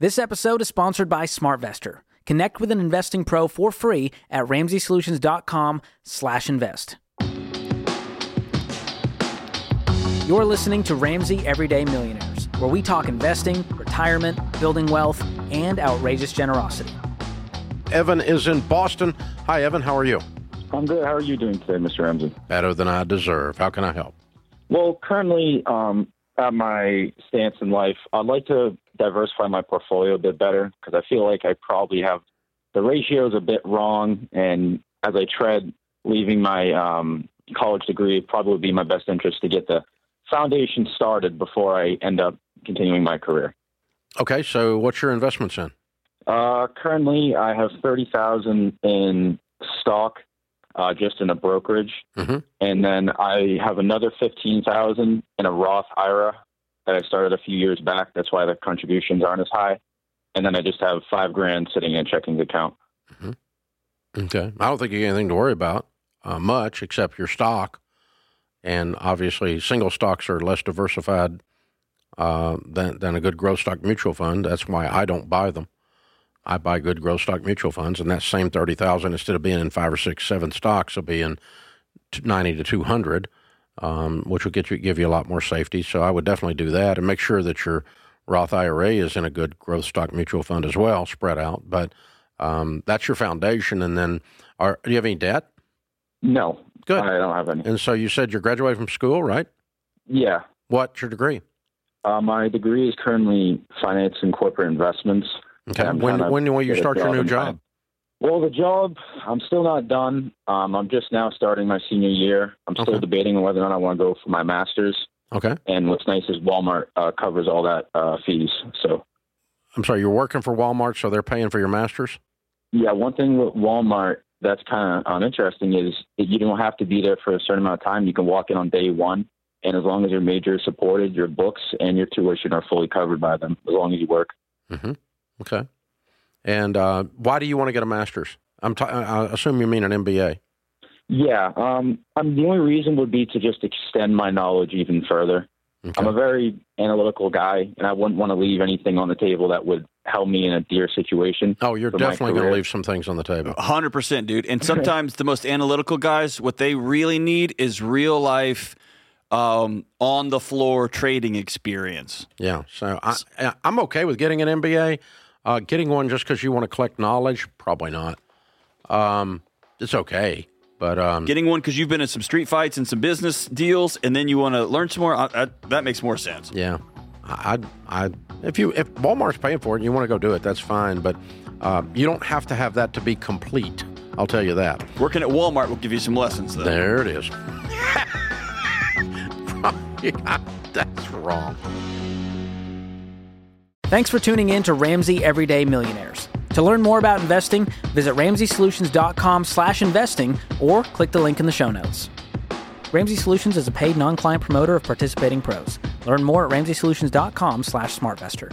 This episode is sponsored by SmartVestor. Connect with an investing pro for free at ramseysolutions.com/invest. You're listening to Ramsey Everyday Millionaires, where we talk investing, retirement, building wealth, and outrageous generosity. Evan is in Boston. Hi, Evan. How are you? I'm good. How are you doing today, Mr. Ramsey? Better than I deserve. How can I help? Well, currently, um, at my stance in life, I'd like to diversify my portfolio a bit better because I feel like I probably have the ratios a bit wrong. And as I tread leaving my um, college degree, it probably would be my best interest to get the foundation started before I end up continuing my career. Okay, so what's your investments in? Uh, currently, I have thirty thousand in stock, uh, just in a brokerage, mm-hmm. and then I have another fifteen thousand in a Roth IRA that I started a few years back. That's why the contributions aren't as high. And then I just have five grand sitting in a checking account. Mm-hmm. Okay, I don't think you have anything to worry about uh, much except your stock, and obviously single stocks are less diversified uh, than than a good growth stock mutual fund. That's why I don't buy them. I buy good growth stock mutual funds, and that same thirty thousand instead of being in five or six, seven stocks, will be in ninety to two hundred, um, which will get you give you a lot more safety. So I would definitely do that, and make sure that your Roth IRA is in a good growth stock mutual fund as well, spread out. But um, that's your foundation, and then are, do you have any debt? No, good. I don't have any. And so you said you're graduating from school, right? Yeah. What's your degree? Uh, my degree is currently finance and corporate investments. Okay. When when will you start your new job? Well, the job, I'm still not done. Um, I'm just now starting my senior year. I'm still Okay. debating whether or not I want to go for my master's. Okay. And what's nice is Walmart uh, covers all that uh, fees. So, I'm sorry, you're working for Walmart, so they're paying for your masters. yeah, one thing with Walmart that's kind of um, interesting is that you don't have to be there for a certain amount of time. You can walk in on day one, and as long as your major is supported, your books and your tuition are fully covered by them, as long as you work. Mm-hmm. Okay. And uh, why do you want to get a master's? I'm t- I assume you mean an MBA. Yeah, um, um, the only reason would be to just extend my knowledge even further. Okay. I'm a very analytical guy, and I wouldn't want to leave anything on the table that would help me in a dear situation. Oh, you're definitely going to leave some things on the table. Hundred percent, dude. And sometimes the most analytical guys, what they really need is real life, um, on the floor trading experience. Yeah. So I, I- I'm okay with getting an MBA. Uh, getting one just because you want to collect knowledge, probably not. Um, it's okay, but um, Getting one because you've been in some street fights and some business deals, and then you want to learn some more. I, I, that makes more sense. Yeah, I, I, I- if you if Walmart's paying for it, and you want to go do it. That's fine, but uh, you don't have to have that to be complete. I'll tell you that. Working at Walmart will give you some lessons, though. There it is. That's wrong. Thanks for tuning in to Ramsey Everyday Millionaires. To learn more about investing, visit ramseysolutions.com/investing or click the link in the show notes. Ramsey Solutions is a paid non-client promoter of participating pros. Learn more at ramseysolutions.com/smartvestor.